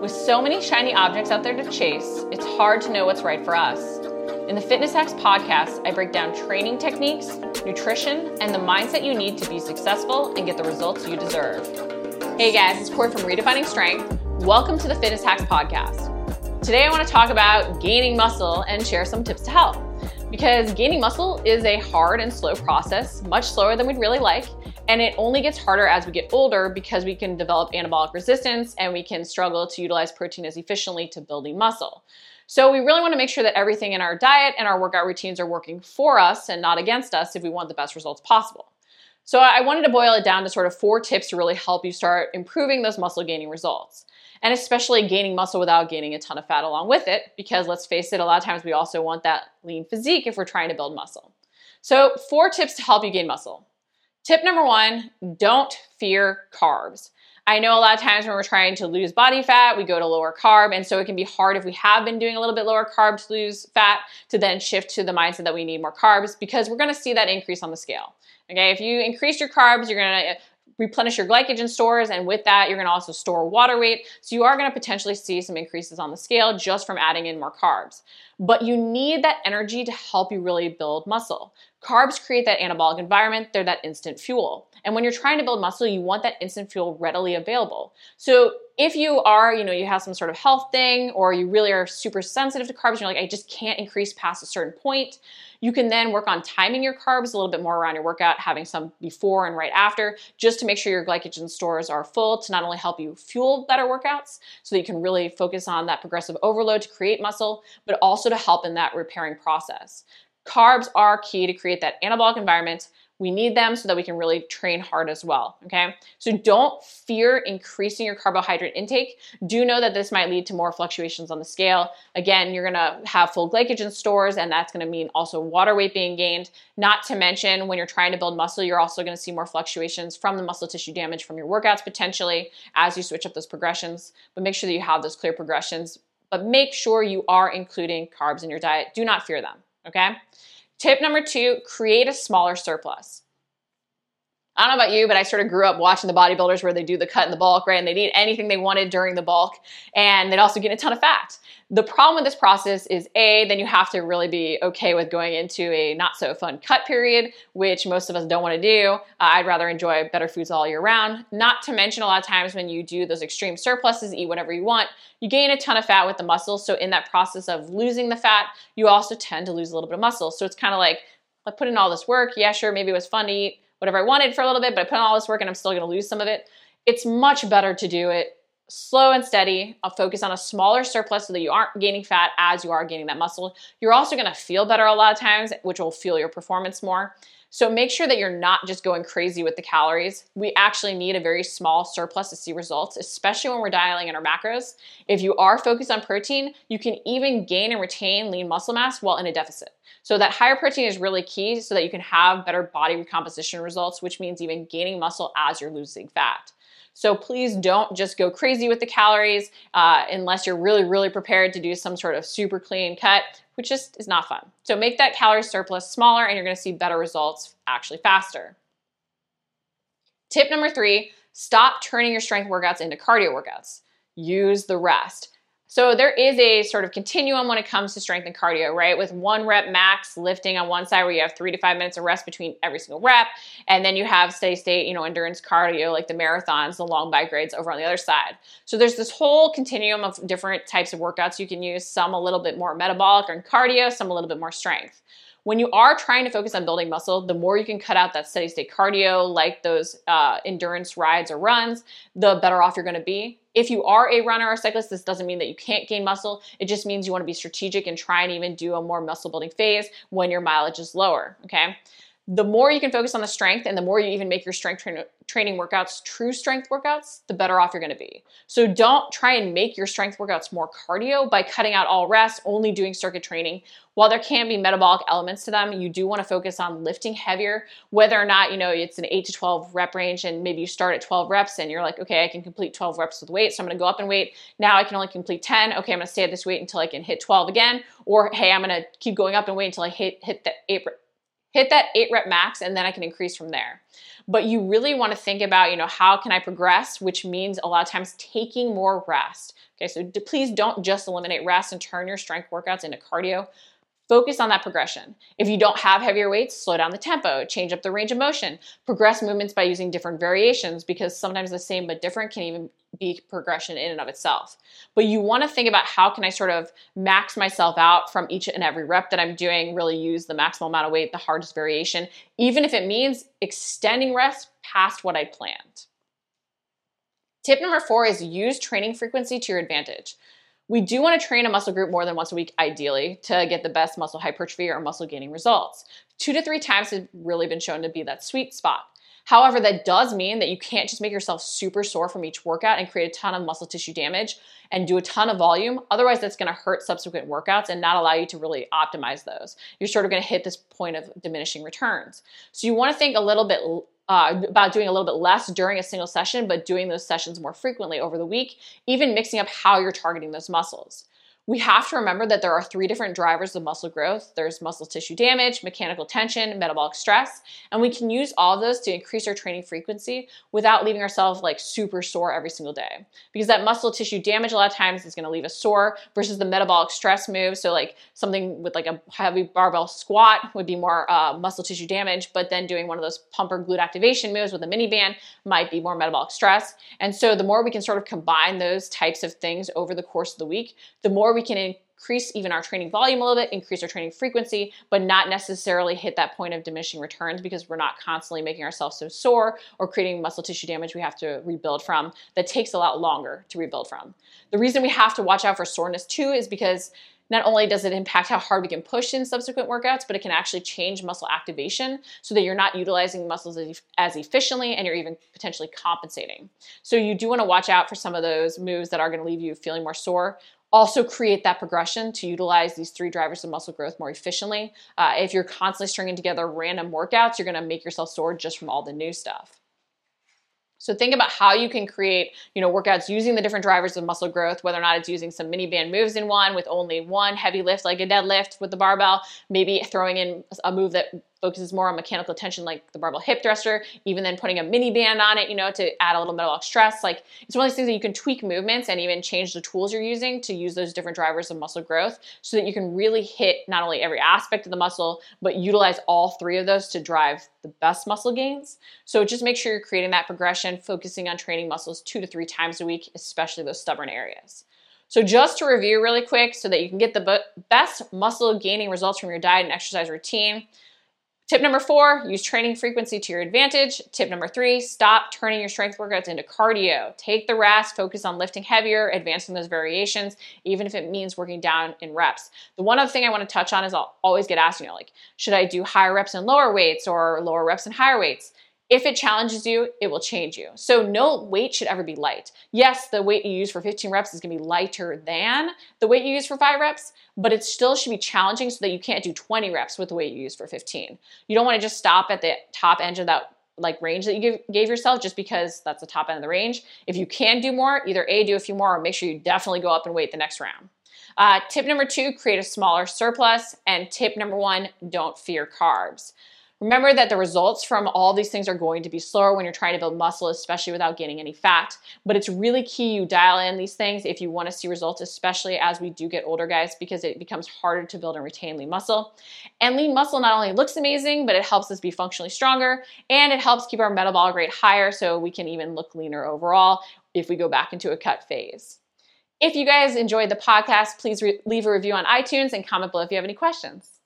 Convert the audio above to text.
With so many shiny objects out there to chase, it's hard to know what's right for us. In the Fitness Hacks podcast, I break down training techniques, nutrition, and the mindset you need to be successful and get the results you deserve. Hey guys, it's Corey from Redefining Strength. Welcome to the Fitness Hacks podcast. Today I want to talk about gaining muscle and share some tips to help. Because gaining muscle is a hard and slow process, much slower than we'd really like, and it only gets harder as we get older because we can develop anabolic resistance and we can struggle to utilize protein as efficiently to building muscle. So we really want to make sure that everything in our diet and our workout routines are working for us and not against us if we want the best results possible. So I wanted to boil it down to sort of four tips to really help you start improving those muscle gaining results. And especially gaining muscle without gaining a ton of fat along with it, because let's face it, a lot of times we also want that lean physique if we're trying to build muscle. So, four tips to help you gain muscle. Tip number one don't fear carbs. I know a lot of times when we're trying to lose body fat, we go to lower carb. And so it can be hard if we have been doing a little bit lower carb to lose fat to then shift to the mindset that we need more carbs because we're gonna see that increase on the scale. Okay, if you increase your carbs, you're gonna replenish your glycogen stores, and with that, you're gonna also store water weight. So you are gonna potentially see some increases on the scale just from adding in more carbs. But you need that energy to help you really build muscle. Carbs create that anabolic environment, they're that instant fuel. And when you're trying to build muscle, you want that instant fuel readily available. So if you are, you know, you have some sort of health thing or you really are super sensitive to carbs, and you're like, I just can't increase past a certain point, you can then work on timing your carbs a little bit more around your workout, having some before and right after, just to make sure your glycogen stores are full to not only help you fuel better workouts so that you can really focus on that progressive overload to create muscle, but also to help in that repairing process. Carbs are key to create that anabolic environment we need them so that we can really train hard as well, okay? So don't fear increasing your carbohydrate intake. Do know that this might lead to more fluctuations on the scale. Again, you're gonna have full glycogen stores and that's gonna mean also water weight being gained. Not to mention when you're trying to build muscle, you're also gonna see more fluctuations from the muscle tissue damage from your workouts potentially as you switch up those progressions. But make sure that you have those clear progressions, but make sure you are including carbs in your diet. Do not fear them, okay? Tip number two, create a smaller surplus. I don't know about you, but I sort of grew up watching the bodybuilders where they do the cut in the bulk, right? And they'd eat anything they wanted during the bulk, and they'd also get a ton of fat. The problem with this process is A, then you have to really be okay with going into a not so fun cut period, which most of us don't want to do. Uh, I'd rather enjoy better foods all year round. Not to mention, a lot of times when you do those extreme surpluses, eat whatever you want, you gain a ton of fat with the muscle. So, in that process of losing the fat, you also tend to lose a little bit of muscle. So, it's kind of like, I put in all this work. Yeah, sure, maybe it was fun to eat whatever I wanted for a little bit, but I put in all this work and I'm still going to lose some of it. It's much better to do it slow and steady. I'll focus on a smaller surplus so that you aren't gaining fat as you are gaining that muscle. You're also gonna feel better a lot of times, which will fuel your performance more. So make sure that you're not just going crazy with the calories. We actually need a very small surplus to see results, especially when we're dialing in our macros. If you are focused on protein, you can even gain and retain lean muscle mass while in a deficit. So that higher protein is really key so that you can have better body recomposition results, which means even gaining muscle as you're losing fat. So please don't just go crazy with the calories uh, unless you're really, really prepared to do some sort of super clean cut, which just is not fun. So make that calorie surplus smaller and you're gonna see better results actually faster. Tip number three, stop turning your strength workouts into cardio workouts. Use the rest. So there is a sort of continuum when it comes to strength and cardio, right? With one rep max lifting on one side where you have three to five minutes of rest between every single rep. And then you have steady state, you know, endurance cardio like the marathons, the long bike rides over on the other side. So there's this whole continuum of different types of workouts you can use, some a little bit more metabolic or cardio, some a little bit more strength. When you are trying to focus on building muscle, the more you can cut out that steady state cardio, like those uh, endurance rides or runs, the better off you're gonna be. If you are a runner or cyclist, this doesn't mean that you can't gain muscle. It just means you wanna be strategic and try and even do a more muscle building phase when your mileage is lower, okay? The more you can focus on the strength and the more you even make your strength tra- training workouts true strength workouts, the better off you're gonna be. So don't try and make your strength workouts more cardio by cutting out all rest, only doing circuit training. While there can be metabolic elements to them, you do wanna focus on lifting heavier, whether or not, you know, it's an eight to 12 rep range and maybe you start at 12 reps and you're like, okay, I can complete 12 reps with weight, so I'm gonna go up in weight. Now I can only complete 10. Okay, I'm gonna stay at this weight until I can hit 12 again. Or hey, I'm gonna keep going up in weight until I hit, hit the eight hit that eight rep max, and then I can increase from there. But you really want to think about, you know, how can I progress, which means a lot of times taking more rest. Okay, so please don't just eliminate rest and turn your strength workouts into cardio. Focus on that progression. If you don't have heavier weights, slow down the tempo, change up the range of motion, progress movements by using different variations because sometimes the same but different can even be progression in and of itself. But you want to think about how can I sort of max myself out from each and every rep that I'm doing, really use the maximal amount of weight, the hardest variation, even if it means extending rest past what I planned. Tip number four is use training frequency to your advantage. We do want to train a muscle group more than once a week, ideally, to get the best muscle hypertrophy or muscle gaining results. Two to three times has really been shown to be that sweet spot. However, that does mean that you can't just make yourself super sore from each workout and create a ton of muscle tissue damage and do a ton of volume. Otherwise, that's going to hurt subsequent workouts and not allow you to really optimize those. You're sort of going to hit this point of diminishing returns. So you want to think a little bit uh, about doing a little bit less during a single session, but doing those sessions more frequently over the week, even mixing up how you're targeting those muscles we have to remember that there are three different drivers of muscle growth. There's muscle tissue damage, mechanical tension, metabolic stress, and we can use all of those to increase our training frequency without leaving ourselves like super sore every single day. Because that muscle tissue damage a lot of times is going to leave us sore versus the metabolic stress move. So like something with like a heavy barbell squat would be more uh, muscle tissue damage, but then doing one of those pumper glute activation moves with a mini band might be more metabolic stress. And so the more we can sort of combine those types of things over the course of the week, the more we we can increase even our training volume a little bit, increase our training frequency, but not necessarily hit that point of diminishing returns because we're not constantly making ourselves so sore or creating muscle tissue damage we have to rebuild from that takes a lot longer to rebuild from. The reason we have to watch out for soreness too is because not only does it impact how hard we can push in subsequent workouts, but it can actually change muscle activation so that you're not utilizing muscles as efficiently and you're even potentially compensating. So you do want to watch out for some of those moves that are going to leave you feeling more sore also create that progression to utilize these three drivers of muscle growth more efficiently. Uh, if you're constantly stringing together random workouts, you're to make yourself sore just from all the new stuff. So think about how you can create, you know, workouts using the different drivers of muscle growth, whether or not it's using some mini band moves in one with only one heavy lift like a deadlift with the barbell, maybe throwing in a move that focuses more on mechanical tension like the barbell hip thruster, even then putting a mini band on it, you know, to add a little metabolic stress. Like it's one of these things that you can tweak movements and even change the tools you're using to use those different drivers of muscle growth so that you can really hit not only every aspect of the muscle, but utilize all three of those to drive the best muscle gains. So just make sure you're creating that progression, focusing on training muscles two to three times a week, especially those stubborn areas. So just to review really quick so that you can get the best muscle gaining results from your diet and exercise routine, Tip number four, use training frequency to your advantage. Tip number three, stop turning your strength workouts into cardio. Take the rest, focus on lifting heavier, advancing those variations, even if it means working down in reps. The one other thing I want to touch on is I'll always get asked, you know, like, should I do higher reps and lower weights or lower reps and higher weights? If it challenges you, it will change you. So no weight should ever be light. Yes, the weight you use for 15 reps is gonna be lighter than the weight you use for five reps, but it still should be challenging so that you can't do 20 reps with the weight you use for 15. You don't wanna just stop at the top end of that like range that you give, gave yourself just because that's the top end of the range. If you can do more, either A, do a few more, or make sure you definitely go up and weight the next round. Uh, tip number two, create a smaller surplus. And tip number one, don't fear carbs. Remember that the results from all these things are going to be slower when you're trying to build muscle, especially without gaining any fat. But it's really key you dial in these things if you want to see results, especially as we do get older, guys, because it becomes harder to build and retain lean muscle. And lean muscle not only looks amazing, but it helps us be functionally stronger and it helps keep our metabolic rate higher so we can even look leaner overall if we go back into a cut phase. If you guys enjoyed the podcast, please leave a review on iTunes and comment below if you have any questions.